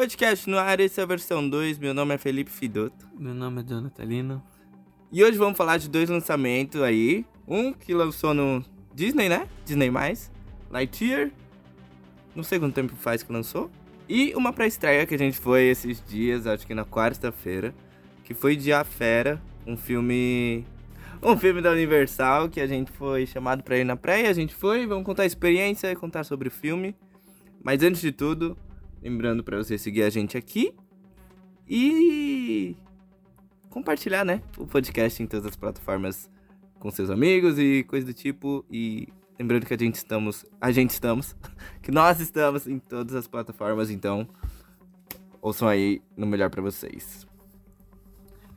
Podcast no ar, essa é a versão 2. Meu nome é Felipe Fidoto. Meu nome é Jonathan Lino. E hoje vamos falar de dois lançamentos aí. Um que lançou no Disney, né? Disney+. Lightyear. Não sei quanto tempo faz que lançou. E uma pré-estreia que a gente foi esses dias, acho que na quarta-feira. Que foi de A Fera. Um filme... Um filme da Universal que a gente foi chamado pra ir na. E a gente foi, vamos contar a experiência, contar sobre o filme. Mas antes de tudo, lembrando pra você seguir a gente aqui. E compartilhar, né, o podcast em todas as plataformas com seus amigos e coisa do tipo. E lembrando que a gente estamos, a gente estamos, que nós estamos em todas as plataformas, então ouçam aí no melhor pra vocês.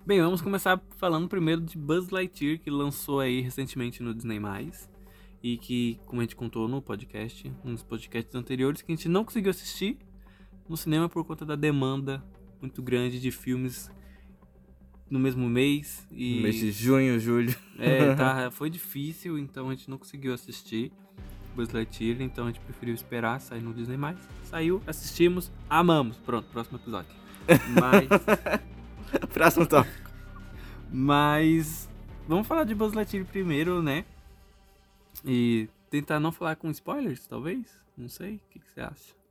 Bem, vamos começar falando primeiro de Buzz Lightyear, que lançou aí recentemente no Disney+. E que, como a gente contou no podcast, dos podcasts anteriores, que a gente não conseguiu assistir no cinema por conta da demanda muito grande de filmes no mesmo mês. E mês de junho, julho. É, tá, foi difícil, então a gente não conseguiu assistir Buzz Lightyear, então a gente preferiu esperar sair no Disney+. Saiu, assistimos, amamos. Pronto, próximo episódio. Mas, Próximo tópico. mas vamos falar de Buzz Lightyear primeiro, né? E tentar não falar com spoilers, talvez? Não sei, o que, que você acha?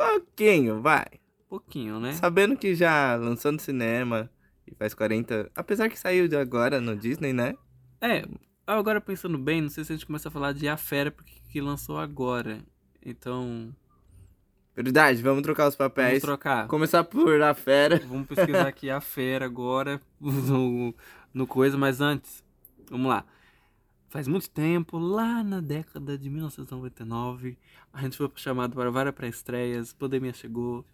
Pouquinho, vai. Pouquinho, né? Sabendo que já lançou no cinema e faz 40. Apesar que saiu de agora no Disney, né? É, agora pensando bem, não sei se a gente começa a falar de A Fera, porque que lançou agora. Então, Verdade, vamos trocar os vamos papéis. trocar. Começar por A Fera. Vamos pesquisar aqui a fera agora no, no coisa, mas antes, vamos lá. Faz muito tempo, lá na década de 1999, a gente foi chamado para várias pré-estreias, pandemia chegou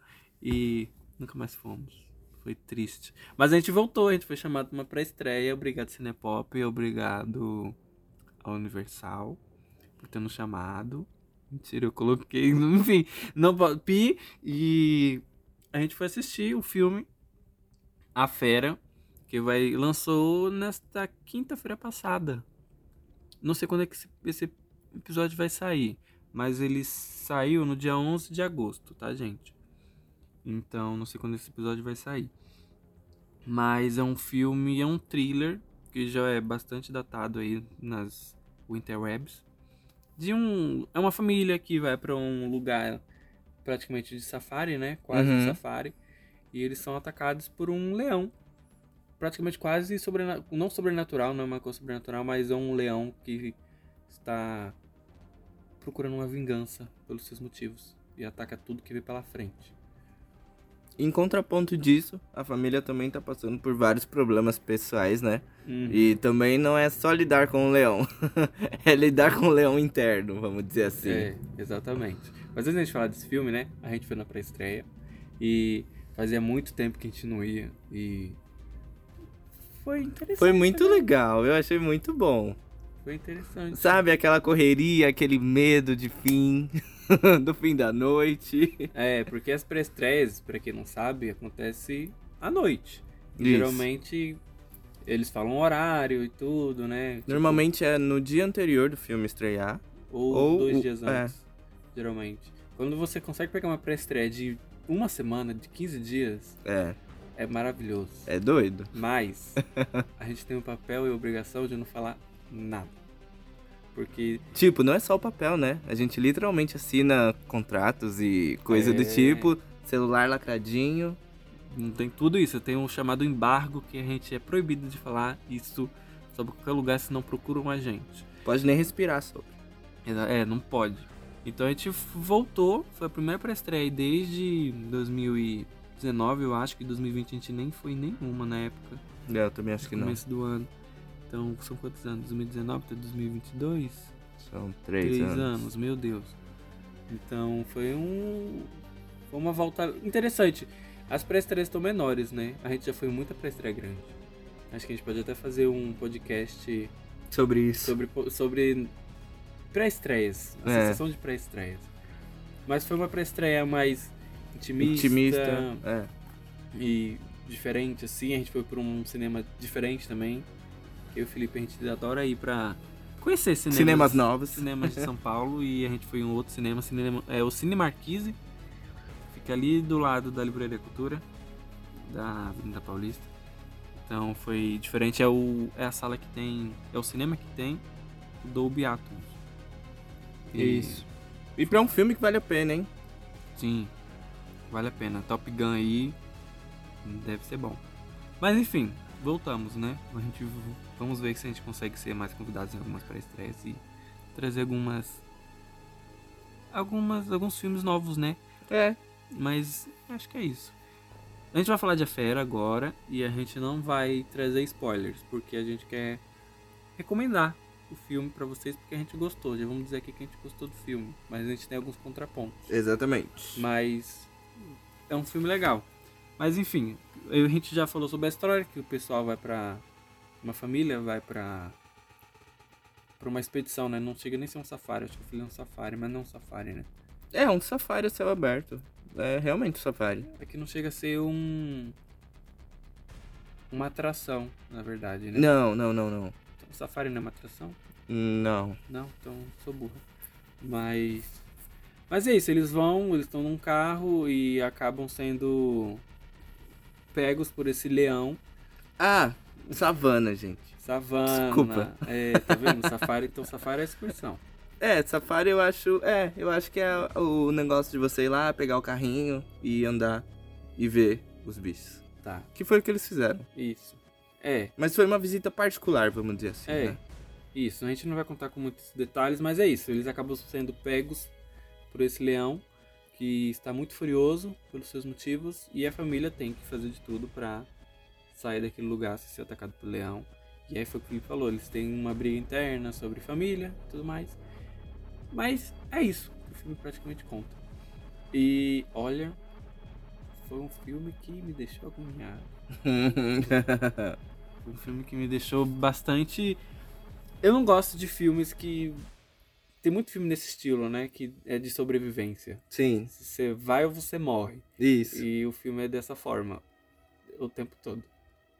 e nunca mais fomos. Foi triste. Mas a gente voltou, a gente foi chamado para uma pré-estreia. Obrigado Cinepop, obrigado a Universal por ter nos chamado. Mentira, eu coloquei, enfim, não pi e a gente foi assistir o filme A Fera, que vai lançou nesta quinta-feira passada. Não sei quando é que esse, episódio vai sair, mas ele saiu no dia 11 de agosto, tá, gente? Então, não sei quando esse episódio vai sair. Mas é um filme, é um thriller que já é bastante datado aí nas interwebs. De um, é uma família que vai pra um lugar praticamente de safari, né? Quase Uhum. de safari. E eles são atacados por um leão. Praticamente quase sobrena não sobrenatural, não é uma coisa sobrenatural, mas é um leão que está procurando uma vingança pelos seus motivos. E ataca tudo que vê pela frente. Em contraponto disso, a família também tá passando por vários problemas pessoais, né? Uhum. E também não é só lidar com o leão. é lidar com o leão interno, vamos dizer assim. É, exatamente. Mas antes gente falar desse filme, né? A gente foi na pré-estreia. E fazia muito tempo que a gente não ia. E. Foi interessante. Foi muito né? legal, eu achei muito bom. Foi interessante. Sabe, aquela correria, aquele medo de fim, do fim da noite. É, porque as pré-estreias, pra quem não sabe, acontece à noite. Isso. Geralmente eles falam horário e tudo, né? Tipo, Normalmente é no dia anterior do filme estrear. ou, ou dois o- dias é. antes. Geralmente. Quando você consegue pegar uma pré-estreia de uma semana, de 15 dias, É, é maravilhoso. é doido. Mas a gente tem o papel e a obrigação de não falar nada. Porque Tipo, não é só o papel, né? A gente literalmente assina contratos e coisa do É. tipo, celular lacradinho. não tem tudo isso. Tem um chamado embargo que a gente é proibido de falar isso sobre qualquer lugar, senão procuram a gente. Pode nem respirar sobre. É, não pode. Então a gente voltou, foi a primeira pré-estreia aí desde 2019, eu acho que 2020 a gente nem foi nenhuma na época, É, eu também acho que no não. começo do ano. Então são quantos anos? 2019 até 2022? São três, anos. meu Deus. Então foi um. Foi uma volta interessante. As pré-estreias estão menores, né? A gente já foi muita pré-estreia grande. Acho que a gente pode até fazer um podcast Sobre isso. sobre, sobre pré-estreias. A É. sensação de pré-estreias. Mas foi uma pré-estreia mais intimista, Intimista. É. e diferente, assim. A gente foi por um cinema diferente também. Eu e o Felipe, a gente adora ir pra conhecer cinemas, Cinemas novos. cinemas de São Paulo. e a gente foi em um outro cinema, cinema é o Cine Marquise. Fica ali do lado da Livraria Cultura, da Avenida Paulista. Então foi diferente, é, o, é a sala que tem. É o cinema que tem o Dolby Atmos. E- Isso. E pra um filme que vale a pena, hein? Sim, vale a pena. Top Gun aí deve ser bom. Mas enfim, voltamos, né? A gente vamos ver se a gente consegue ser mais convidados em algumas pré-estreias e trazer algumas algumas alguns filmes novos, né? É. Mas acho que é isso. A gente vai falar de A Fera agora e a gente não vai trazer spoilers, porque a gente quer recomendar o filme pra vocês porque a gente gostou. Já vamos dizer aqui que a gente gostou do filme, mas a gente tem alguns contrapontos. Exatamente. Mas é um filme legal. Mas enfim, a gente já falou sobre a história que o pessoal vai pra uma família vai pra para uma expedição, né? Não chega nem a ser um safari, acho que eu falei um safari, mas não um safari, né? É, um safari a céu aberto. É realmente um safari. É que não chega a ser um uma atração, na verdade, né? Não, não, não, não. O safari não é uma atração? Não. Não, então sou burra. Mas. Mas é isso, eles vão, eles estão num carro e acabam sendo pegos por esse leão. Ah, savana, gente. Savana. Desculpa. É, tá vendo? Safari, então safari é excursão. É, safari eu acho. É, eu acho que é o negócio de você ir lá, pegar o carrinho e andar e ver os bichos. Tá, Que foi o que eles fizeram. isso. É, Mas foi uma visita particular, vamos dizer assim. é. né? Isso, a gente não vai contar com muitos detalhes, mas é isso. Eles acabam sendo pegos por esse leão que está muito furioso pelos seus motivos e a família tem que fazer de tudo pra sair daquele lugar sem ser atacado pelo leão. E aí foi o que Felipe falou, eles têm uma briga interna sobre família e tudo mais. Mas é isso, que o filme praticamente conta. E olha, foi um filme que me deixou agoniado. Foi um filme que me deixou bastante. Eu não gosto de filmes que. Tem muito filme nesse estilo, né? Que é de sobrevivência. Sim, Se Você vai ou você morre. isso. E o filme é dessa forma. O tempo todo.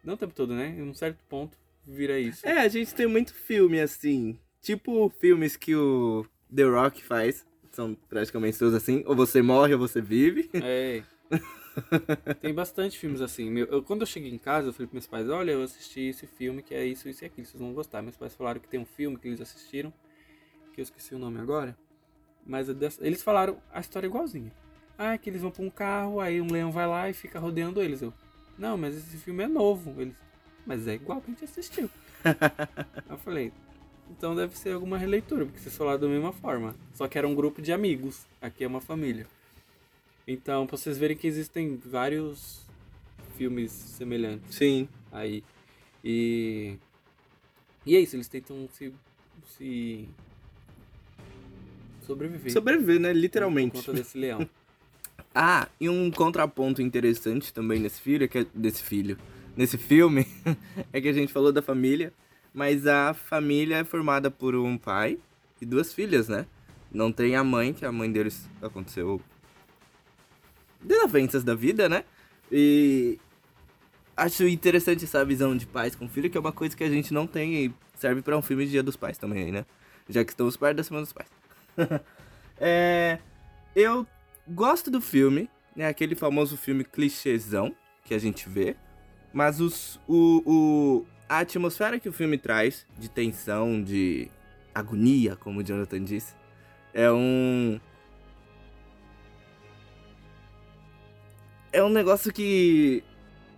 Não o tempo todo, né? Em um certo ponto vira isso. É, a gente tem muito filme assim. Tipo filmes que o The Rock faz. São praticamente todos assim. Ou você morre ou você vive. É. Tem bastante filmes assim. Meu, eu, quando eu cheguei em casa, eu falei pros meus pais, olha, eu assisti esse filme que é isso, isso e aquilo, vocês vão gostar. Meus pais falaram que tem um filme que eles assistiram, que eu esqueci o nome agora. Mas é eles falaram a história igualzinha. Ah, é que eles vão pra um carro, aí um leão vai lá e fica rodeando eles. Eu, não, mas esse filme é novo. Eles, mas é igual que a gente assistiu. Eu falei, então deve ser alguma releitura, porque vocês falaram da mesma forma. Só que era um grupo de amigos, aqui é uma família. Então, pra vocês verem que existem vários filmes semelhantes Sim. aí. E. E é isso, eles tentam se. se. Sobreviver. Sobreviver, né? Por Literalmente. conta desse leão. Ah, e um contraponto interessante também nesse filho, é que é- desse filho, nesse filme, é que a gente falou da família, mas a família é formada por um pai e duas filhas, né? Não tem a mãe, que a mãe deles aconteceu desavenças da vida, né? E acho interessante essa visão de pais com filho, que é uma coisa que a gente não tem e serve pra um filme de Dia dos Pais também, né? Já que estamos perto da Semana dos Pais. é, eu gosto do filme, né? Aquele famoso filme clichêzão que a gente vê. Mas os, o, o, a atmosfera que o filme traz, de tensão, de agonia, como o Jonathan disse, é um. É um negócio que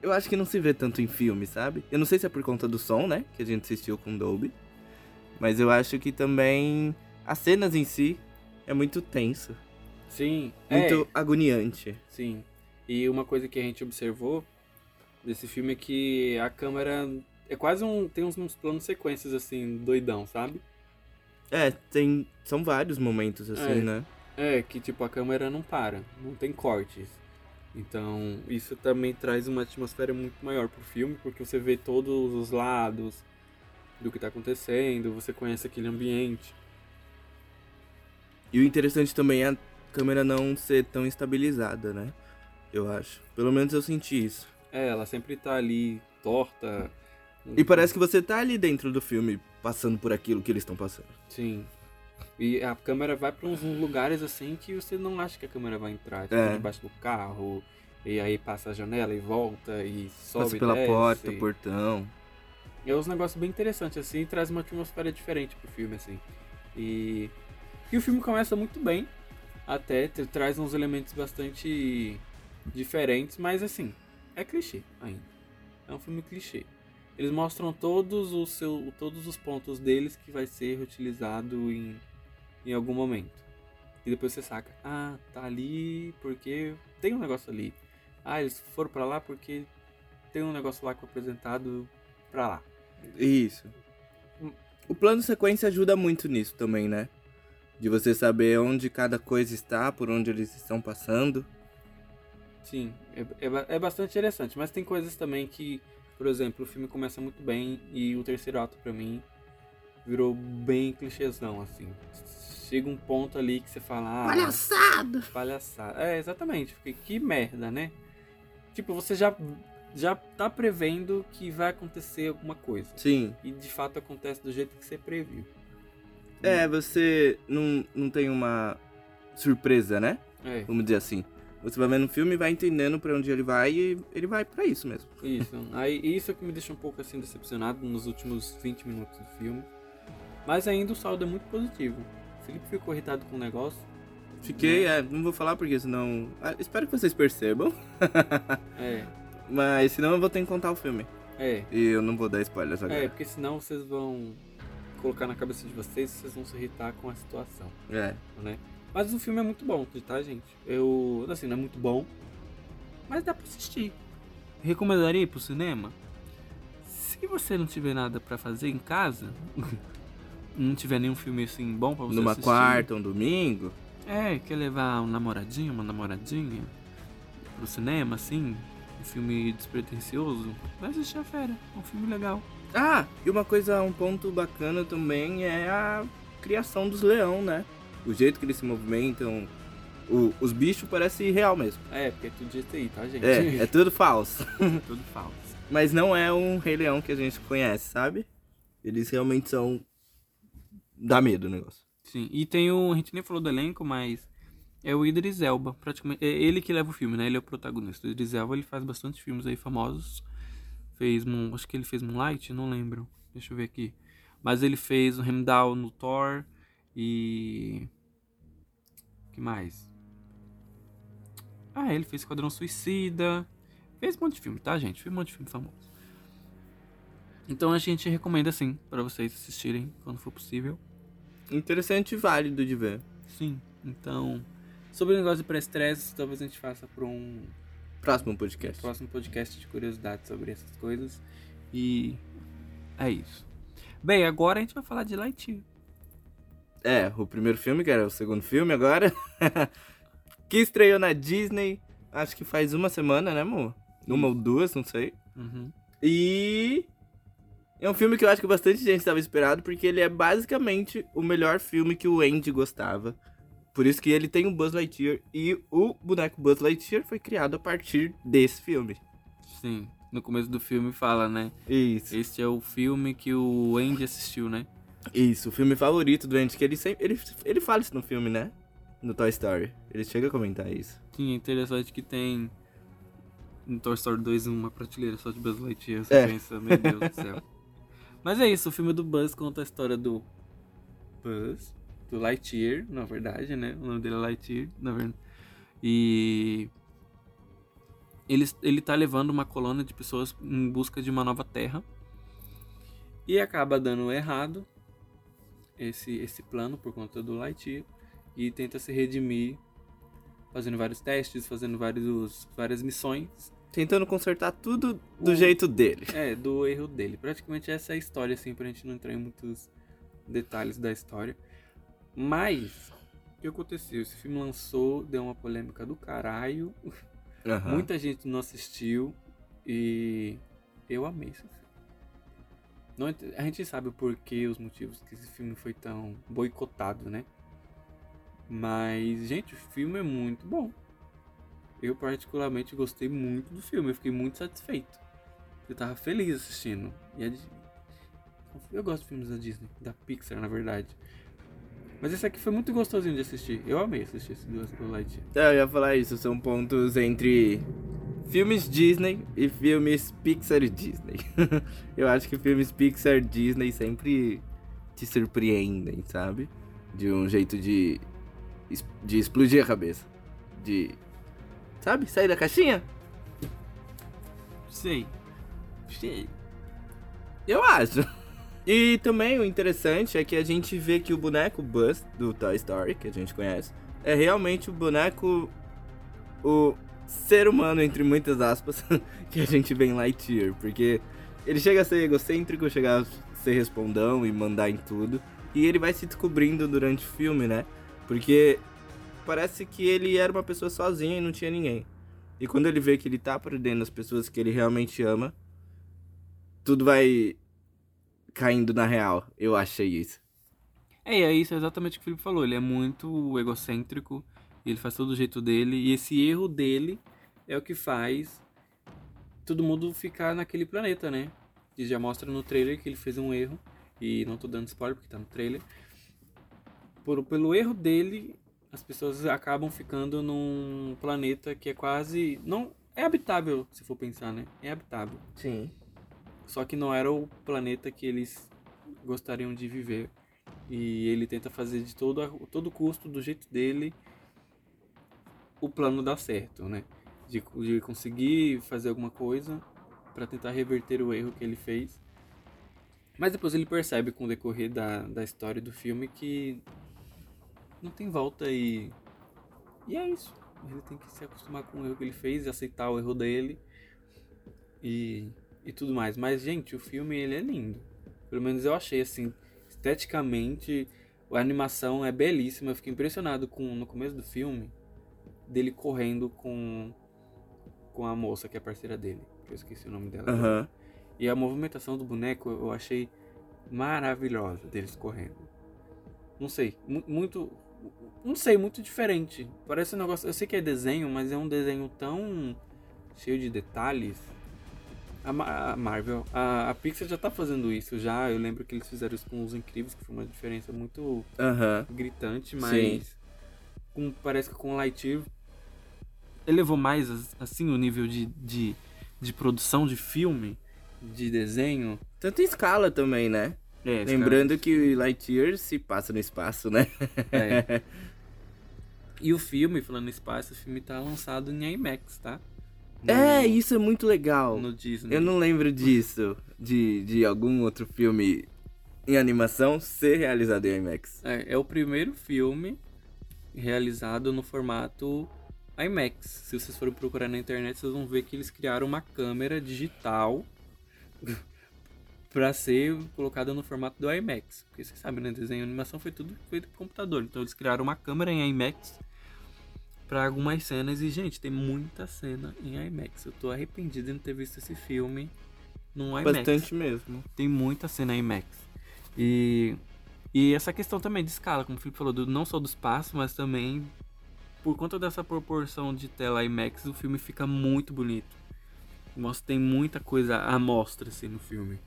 eu acho que não se vê tanto em filme, sabe? Eu não sei se é por conta do som, né? Que a gente assistiu com Dolby. Mas eu acho que também as cenas em si é muito tenso. Sim, Muito é, agoniante. sim. E uma coisa que a gente observou desse filme é que a câmera é quase um. tem uns, uns planos sequências assim, doidão, sabe? É, tem. São vários momentos assim, É. né? É, que tipo, a câmera não para, não tem cortes. Então, isso também traz uma atmosfera muito maior pro filme, porque você vê todos os lados do que tá acontecendo, você conhece aquele ambiente. E o interessante também é a câmera não ser tão estabilizada, né? Eu acho. Pelo menos eu senti isso. É, ela sempre tá ali torta. E parece que você tá ali dentro do filme, passando por aquilo que eles estão passando. Sim. E a câmera vai pra uns lugares assim que você não acha que a câmera vai entrar. Tipo, É. debaixo do carro, e aí passa a janela e volta, e sobe Passa pela desce. porta, portão. É uns negócios bem interessantes, assim, e traz uma atmosfera diferente pro filme, assim. E, e o filme começa muito bem, até, tra- traz uns elementos bastante diferentes, mas assim, é clichê ainda. É um filme clichê. Eles mostram todos os, seu, todos os pontos deles que vai ser reutilizado em, em algum momento. E depois você saca, ah, tá ali porque tem um negócio ali. Ah, eles foram pra lá porque tem um negócio lá que foi apresentado pra lá. Isso. O plano sequência ajuda muito nisso também, né? De você saber onde cada coisa está, por onde eles estão passando. Sim, é, é, é bastante interessante, mas tem coisas também que, por exemplo, o filme começa muito bem e o terceiro ato pra mim virou bem clichêzão, assim. Chega um ponto ali que você fala, ah, Palhaçada! palhaçada. É, exatamente, porque que merda, né? Tipo, você já, já tá prevendo que vai acontecer alguma coisa. Sim. E de fato acontece do jeito que você previu. É, você não, não tem uma surpresa, né? É, Vamos dizer assim. Você vai vendo o filme e vai entendendo pra onde ele vai e ele vai pra isso mesmo. Isso. Aí, isso é que me deixa um pouco assim decepcionado nos últimos 20 minutos do filme. Mas ainda o saldo é muito positivo. O Felipe ficou irritado com o negócio. Fiquei, é, não vou falar porque senão. Ah, espero que vocês percebam. É, Mas senão eu vou ter que contar o filme. é. E eu não vou dar spoilers agora. É, porque senão vocês vão colocar na cabeça de vocês vocês vão se irritar com a situação, É. né? Mas o filme é muito bom, tá, gente? Eu, assim, não é muito bom, mas dá pra assistir. Recomendaria ir pro cinema? Se você não tiver nada pra fazer em casa, não tiver nenhum filme assim bom pra você Numa assistir, quarta, um domingo. É, quer levar um namoradinho, uma namoradinha pro cinema, assim, filme despretensioso, vai assistir a fera, é um filme legal. Ah, e uma coisa, um ponto bacana também é a criação dos leão, né? O jeito que eles se movimentam. O- os bichos parecem real mesmo. É, porque é tudo GTI, tá, gente? É, é tudo falso. tudo falso. Mas não é um Rei Leão que a gente conhece, sabe? Eles realmente são. dá medo o negócio. Sim, e tem o. A gente nem falou do elenco, mas. É o Idris Elba, praticamente. É ele que leva o filme, né? Ele é o protagonista. O Idris Elba ele faz bastante filmes aí famosos. Fez. Moon- Acho que ele fez Moonlight, não lembro. Deixa eu ver aqui. Mas ele fez o Heimdall no Thor e. que mais? Ah, ele fez Esquadrão Suicida. Fez um monte de filme, tá, gente? Fez um monte de filme famoso. Então a gente recomenda sim pra vocês assistirem quando for possível. Interessante e válido de ver. Sim. Então, sobre o negócio de pré-estresse, talvez a gente faça para um Próximo podcast. próximo podcast de curiosidades sobre essas coisas. E é isso. Bem, agora a gente vai falar de Lightyear. É, o primeiro filme, que era o segundo filme agora. que estreou na Disney. Acho que faz uma semana, né, amor? Uma ou duas, não sei. Uhum. E é um filme que eu acho que bastante gente estava esperado, porque ele é basicamente o melhor filme que o Andy gostava. Por isso que ele tem o Buzz Lightyear e o boneco Buzz Lightyear foi criado a partir desse filme. Sim. No começo do filme fala, né? Isso. Este é o filme que o Andy assistiu, né? Isso, o filme favorito do Andy, que ele sempre. Ele, ele fala isso no filme, né? No Toy Story. Ele chega a comentar isso. Sim, é interessante que tem no Toy Story 2 uma prateleira só de Buzz Lightyear. Você É. pensa, meu Deus do céu. Mas é isso, o filme do Buzz conta a história do Buzz, do Lightyear, na verdade, né? O nome dele é Lightyear, na verdade. E ele, ele tá levando uma colônia de pessoas em busca de uma nova terra. E acaba dando errado esse, esse plano por conta do Lightyear. E tenta se redimir fazendo vários testes, fazendo vários, várias missões. Tentando consertar tudo do O- jeito dele. É, do erro dele. Praticamente essa é a história, assim, pra gente não entrar em muitos detalhes da história. Mas, o que aconteceu? Esse filme lançou, deu uma polêmica do caralho. Aham. Muita gente não assistiu e eu amei esse filme. Não a gente sabe o porquê, os motivos que esse filme foi tão boicotado, né? Mas, gente, o filme é muito bom. Eu particularmente gostei muito do filme, eu fiquei muito satisfeito. Eu tava feliz assistindo. E de- Eu gosto de filmes da Disney, da Pixar, na verdade. Mas esse aqui foi muito gostosinho de assistir. Eu amei assistir esse do, do Lightyear. É, eu ia falar isso, são pontos entre filmes Disney e filmes Pixar e Disney. eu acho que filmes Pixar Disney sempre te surpreendem, sabe? De um jeito de de explodir a cabeça. De sabe? Sair da caixinha? Sei. Sei. Eu acho. E também o interessante é que a gente vê que o boneco Buzz do Toy Story, que a gente conhece, é realmente o boneco o ser humano entre muitas aspas que a gente vê em Lightyear, porque ele chega a ser egocêntrico, chega a ser respondão e mandar em tudo, e ele vai se descobrindo durante o filme, né? Porque parece que ele era uma pessoa sozinha e não tinha ninguém. E quando ele vê que ele tá perdendo as pessoas que ele realmente ama, tudo vai caindo na real. Eu achei isso. É, é isso exatamente o que o Felipe falou. Ele é muito egocêntrico, ele faz todo o jeito dele, e esse erro dele é o que faz todo mundo ficar naquele planeta, né? E já mostra no trailer que ele fez um erro, e não tô dando spoiler porque tá no trailer. Por, pelo erro dele, as pessoas acabam ficando num planeta que é quase. não É habitável, se for pensar, né? É habitável. Sim. Só que não era o planeta que eles gostariam de viver. E ele tenta fazer de todo, todo custo, do jeito dele, o plano dar certo, né? De, de conseguir fazer alguma coisa para tentar reverter o erro que ele fez. Mas depois ele percebe com o decorrer da, da história do filme que não tem volta e. E é isso. Ele tem que se acostumar com o erro que ele fez e aceitar o erro dele. E e tudo mais. Mas, gente, o filme ele é lindo. Pelo menos eu achei assim, esteticamente, a animação é belíssima. Eu fiquei impressionado com no começo do filme dele correndo com com a moça que é parceira dele. Eu esqueci o nome dela. Uhum. E a movimentação do boneco eu achei maravilhosa deles correndo. Não sei, muito não sei, muito diferente. Parece um negócio, eu sei que é desenho, mas é um desenho tão cheio de detalhes a, Marvel, a, a, Pixar já tá fazendo isso já. Eu lembro que eles fizeram isso com os Incríveis, que foi uma diferença muito gritante, mas com, parece que com o Lightyear elevou mais assim o nível de, de, de produção de filme, de desenho. Tanto em escala também, né? É, Lembrando escala... que Lightyear se passa no espaço, né? É. E o filme, falando no espaço, o filme tá lançado em IMAX, tá? No, é, isso é muito legal. No Disney. Eu não lembro disso, de, de algum outro filme em animação ser realizado em IMAX. É, é o primeiro filme realizado no formato IMAX. Se vocês forem procurar na internet, vocês vão ver que eles criaram uma câmera digital para ser colocada no formato do IMAX. Porque vocês sabem, né? Desenho e animação foi tudo feito por computador. Então eles criaram uma câmera em IMAX para algumas cenas. E, gente, tem muita cena em IMAX. Eu tô arrependido de não ter visto esse filme num IMAX. Bastante mesmo. Tem muita cena em IMAX. E, e essa questão também de escala, como o Felipe falou, do, não só do espaço, mas também por conta dessa proporção de tela IMAX, o filme fica muito bonito. Mostra, tem muita coisa à mostra assim, no filme.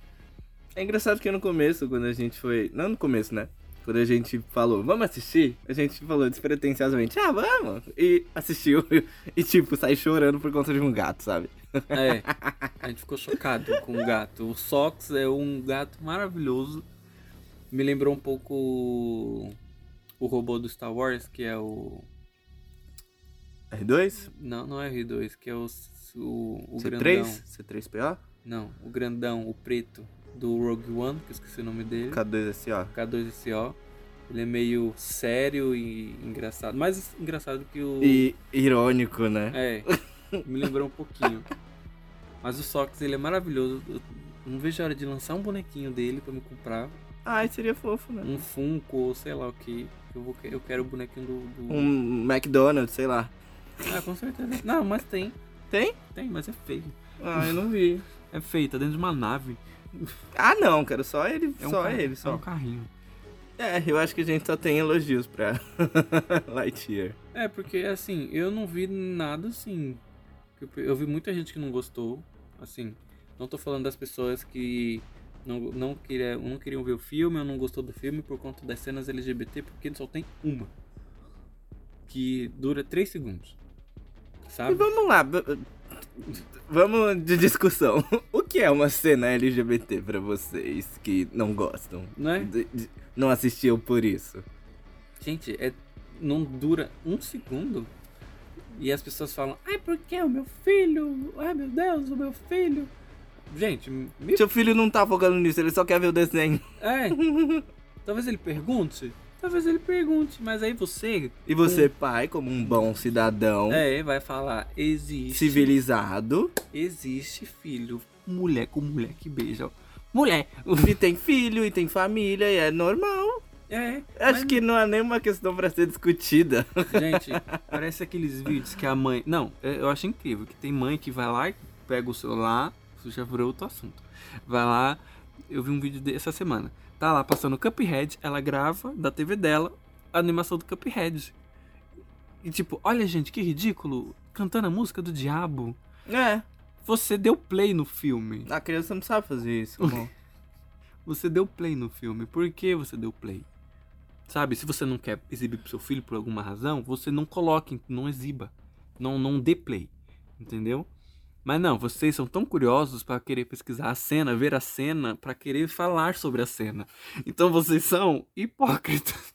É engraçado que no começo, quando a gente foi. Não no começo, né? Quando a gente falou, vamos assistir, a gente falou despretensiosamente, ah, vamos! E assistiu e, tipo, saiu chorando por conta de um gato, sabe? É, a gente ficou chocado com o gato. O Sox é um gato maravilhoso. Me lembrou um pouco o robô do Star Wars, que é o. R2? Não, não é R2, que é o, o, o C3? grandão. C3PO? Não, o grandão, o preto do Rogue One, que eu esqueci o nome dele. K2SO. K2SO. Ele é meio sério e engraçado. Mais engraçado que o. E irônico, né? É. Me lembrou um pouquinho. Mas o Sox, ele é maravilhoso. Eu não vejo a hora de lançar um bonequinho dele pra me comprar. Ai, seria fofo, né? Um Funko, sei lá o que. Eu, vou, eu quero o bonequinho do, do. Um McDonald's, sei lá. Ah, com certeza. Não, mas tem. Tem? Tem, mas é feio. Ah, eu não vi. É feio, tá dentro de uma nave. Ah, não, cara, só ele, é um só carro, ele, só. É um carrinho. É, eu acho que a gente só tem elogios pra Lightyear. É, porque assim, eu não vi nada assim. Eu vi muita gente que não gostou, assim. Não tô falando das pessoas que Não, não, queria, não queriam ver o filme, ou não gostou do filme por conta das cenas LGBT, porque só tem uma. Que dura 3 segundos. E Sabe? vamos lá. Vamos de discussão. O que é uma cena LGBT pra vocês que não gostam? Não é? De- de- não assistiu por isso? Gente, é, não dura um segundo. E as pessoas falam, ai, porque o meu filho? Ai, meu Deus, o meu filho. Gente, me... Seu filho não tá focando nisso, ele só quer ver o desenho. é. Talvez ele pergunte. Talvez ele pergunte, mas aí você. E você, pai, como um bom cidadão É, vai falar, existe. civilizado, Existe filho. Mulher com mulher que beija. Mulher! e tem filho, e tem família, e é normal. É. Acho mas- que não é nenhuma questão pra ser discutida. Gente, parece aqueles vídeos que a mãe. Não, é- eu acho incrível que tem mãe que vai lá e pega o celular. Isso já virou outro assunto. Vai lá. Eu vi um vídeo dessa semana. Tá lá passando Cuphead, ela grava da TV dela a animação do Cuphead. E tipo, olha gente, que ridículo. Cantando a música do diabo. É, Você deu play no filme. a criança não sabe fazer isso. amor. Você deu play no filme. Por que você deu play? Sabe, se você não quer exibir pro seu filho por alguma razão, você não coloque, não exiba. Não, não dê play. Entendeu? Mas não, vocês são tão curiosos pra querer pesquisar a cena, ver a cena, pra querer falar sobre a cena. Então vocês são hipócritas.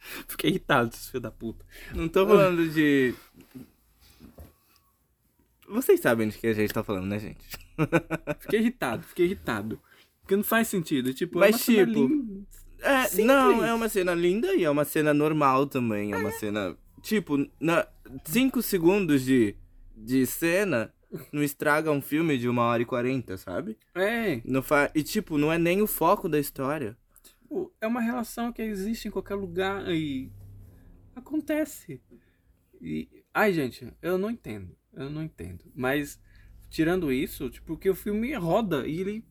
Fiquei irritado, esses filhos da puta. Não tô falando de. Vocês sabem de que a gente tá falando, né, gente? Fiquei irritado, fiquei irritado. Porque não faz sentido. Tipo, Mas, é uma cena tipo, linda. É, não, é uma cena linda e é uma cena normal também. É uma cena. Tipo, na, cinco segundos de, de cena não estraga um filme de uma hora e quarenta, sabe? É, Não fa... E, tipo, não é nem o foco da história. Tipo, é uma relação que existe em qualquer lugar e acontece. E ai, gente, eu não entendo. Eu não entendo. Mas tirando isso, tipo, que o filme roda e ele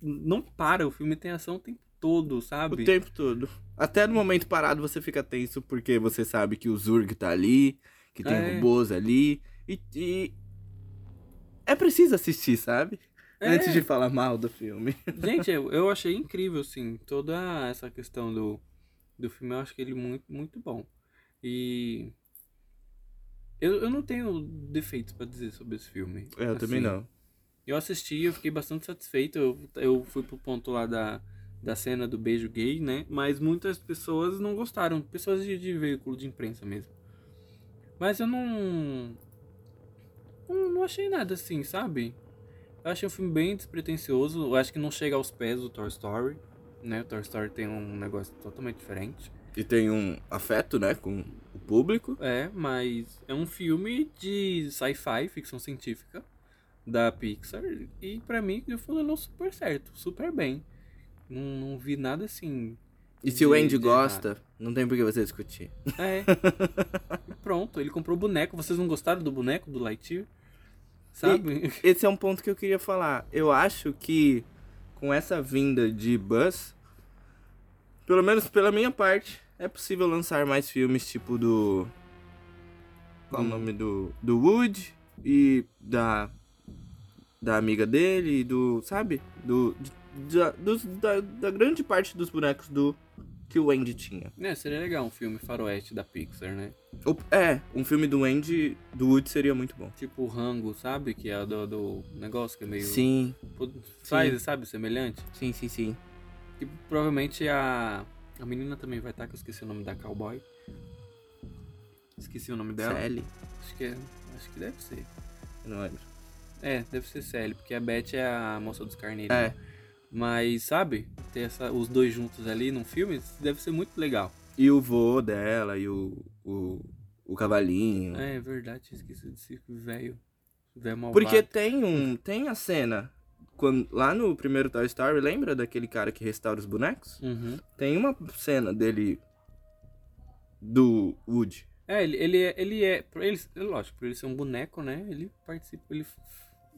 não para, o filme tem ação o tempo todo, sabe? O tempo todo. Até no momento parado você fica tenso porque você sabe que o Zurg tá ali, que tem É. robôs ali. E, e é preciso assistir, sabe? É. Antes de falar mal do filme. Gente, eu, eu achei incrível, assim, toda essa questão do, do filme, eu acho que ele é muito, muito bom. E eu, eu não tenho defeitos pra dizer sobre esse filme. É, Eu também assim. não. Eu assisti, eu fiquei bastante satisfeito. Eu, eu fui pro ponto lá da, da cena do beijo gay, né? Mas muitas pessoas não gostaram. Pessoas de, de veículo de imprensa mesmo. Mas eu não, não. Não achei nada assim, sabe? Eu achei um filme bem despretensioso. Eu acho que não chega aos pés do Toy Story. Né? O Toy Story tem um negócio totalmente diferente. E tem um afeto, né, com o público. É, mas é um filme de sci-fi, ficção científica, da Pixar. E pra mim ele funcionou super certo, super bem. Não, não vi nada assim. E se o de- Andy de gosta, não tem por que você discutir. É. E pronto, ele comprou o boneco. Vocês não gostaram do boneco do Lightyear? Sabe? Esse é um ponto que eu queria falar. Eu acho que com essa vinda de Buzz, pelo menos pela minha parte, é possível lançar mais filmes tipo do. Qual o Hum. nome do. Do Woody e da. Da amiga dele do. Sabe? Do. de- da, dos- da, da grande parte dos bonecos do. Que o Andy tinha. É, seria legal um filme faroeste da Pixar, né? Ou- É, um filme do Andy, do Woody seria muito bom. Tipo o Rango, sabe? Que é do, do negócio que é meio. Sim, Pô, Faz, sabe? Semelhante. sim, sim, sim. E provavelmente a. A menina também vai estar, que eu esqueci o nome da cowboy. Esqueci o nome dela. Sally? Acho que é. Acho que deve ser. Eu não lembro. É, deve ser Sally, porque a Beth é a moça dos carneiros. É. né? Mas, sabe, ter essa, os dois juntos ali num filme deve ser muito legal. E o vô dela e o, o, o cavalinho. É, verdade, tinha esquecido desse velho. Porque tem um. Tem a cena. Quando, lá no primeiro Toy Story, lembra daquele cara que restaura os bonecos? Uhum. Tem uma cena dele. Do Woody. É, ele, ele é. Ele é. Ele, lógico, por ele ser um boneco, né? Ele participa. Ele,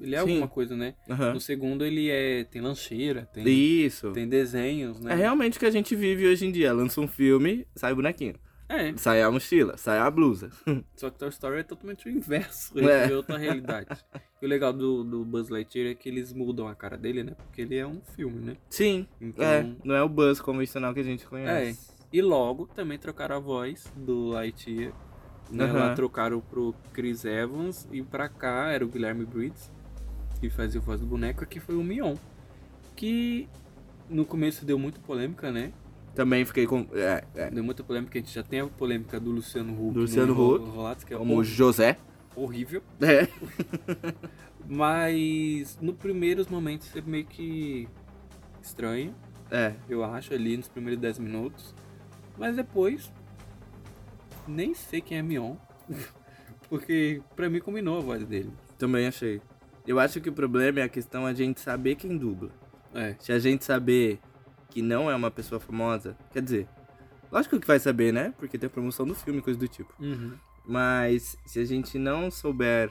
ele é Sim. alguma coisa, né? Aham. No segundo ele é. Tem lancheira, tem, Isso. tem desenhos, né? É realmente o que a gente vive hoje em dia. Lança um filme, sai o bonequinho. É, sai a mochila, sai a blusa. só que Toy Story é totalmente o inverso. É. Ele é outra realidade. E o legal do, do Buzz Lightyear é que eles mudam a cara dele, né? Porque ele é um filme, né? Sim, Então, é, não é o Buzz convencional que a gente conhece. E logo também trocaram a voz do Lightyear. Né? Aham. Lá trocaram pro Chris Evans e pra cá era o Guilherme Briggs, que fazia a voz do boneco, aqui foi o Mion. Que no começo deu muita polêmica, né? Também fiquei com. É, é. Deu muita polêmica, a gente já tem a polêmica do Luciano Huck. Do Luciano no Huck, que é Como hor- José. horrível. É. Mas no primeiros momentos é meio que estranho, É. eu acho, ali nos primeiros 10 minutos. Mas depois, nem sei quem é Mion. Porque pra mim combinou a voz dele. Também achei. Eu acho que o problema é a questão a gente saber quem dubla. É. Se a gente saber que não é uma pessoa famosa, quer dizer, lógico que vai saber, né? Porque tem a promoção do filme, coisa do tipo. Uhum. Mas se a gente não souber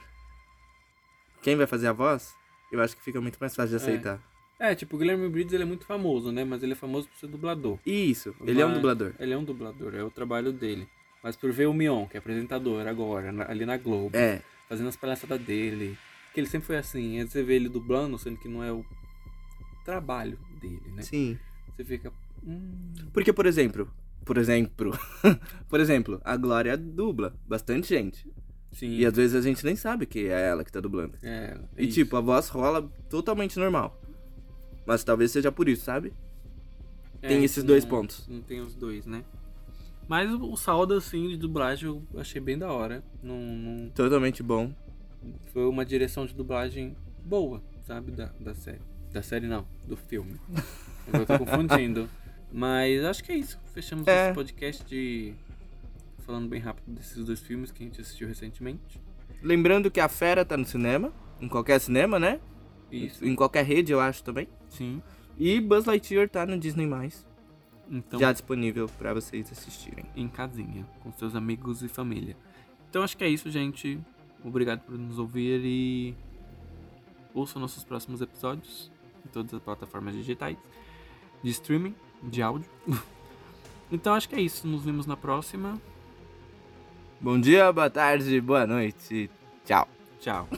quem vai fazer a voz, eu acho que fica muito mais fácil de aceitar. É, tipo, o Guilherme Briggs ele é muito famoso, né? Mas ele é famoso por ser dublador. Isso, ele é um dublador. Ele é um dublador, é o trabalho dele. Mas por ver o Mion, que é apresentador agora, na- ali na Globo, É, fazendo as palhaçadas dele, que ele sempre foi assim, aí você vê ele dublando, sendo que não é o trabalho dele, né? sim. Você fica. Hum, Porque, por exemplo, por exemplo, por exemplo, a Glória dubla bastante gente. sim. E às vezes a gente nem sabe que é ela que tá dublando. É, E isso. tipo, a voz rola totalmente normal. Mas talvez seja por isso, sabe? É, tem esses dois não- pontos. Não tem os dois, né? Mas o, o saldo, assim, de dublagem eu achei bem da hora. Não, não- Totalmente bom. Foi uma direção de dublagem boa, sabe? Da, da série. Da série não, do filme. Eu tô confundindo. Mas acho que é isso. Fechamos É. esse podcast de. Falando bem rápido desses dois filmes que a gente assistiu recentemente. Lembrando que a Fera tá no cinema, em qualquer cinema, né? Isso. Em qualquer rede, eu acho também. Sim. E Buzz Lightyear tá no Disney+, Então, já disponível pra vocês assistirem. em casinha, com seus amigos e família. Então acho que é isso, gente. Obrigado por nos ouvir e ouçam nossos próximos episódios em todas as plataformas digitais de streaming, de áudio. então acho que é isso. Nos vemos na próxima. Bom dia, boa tarde, boa noite. Tchau. Tchau.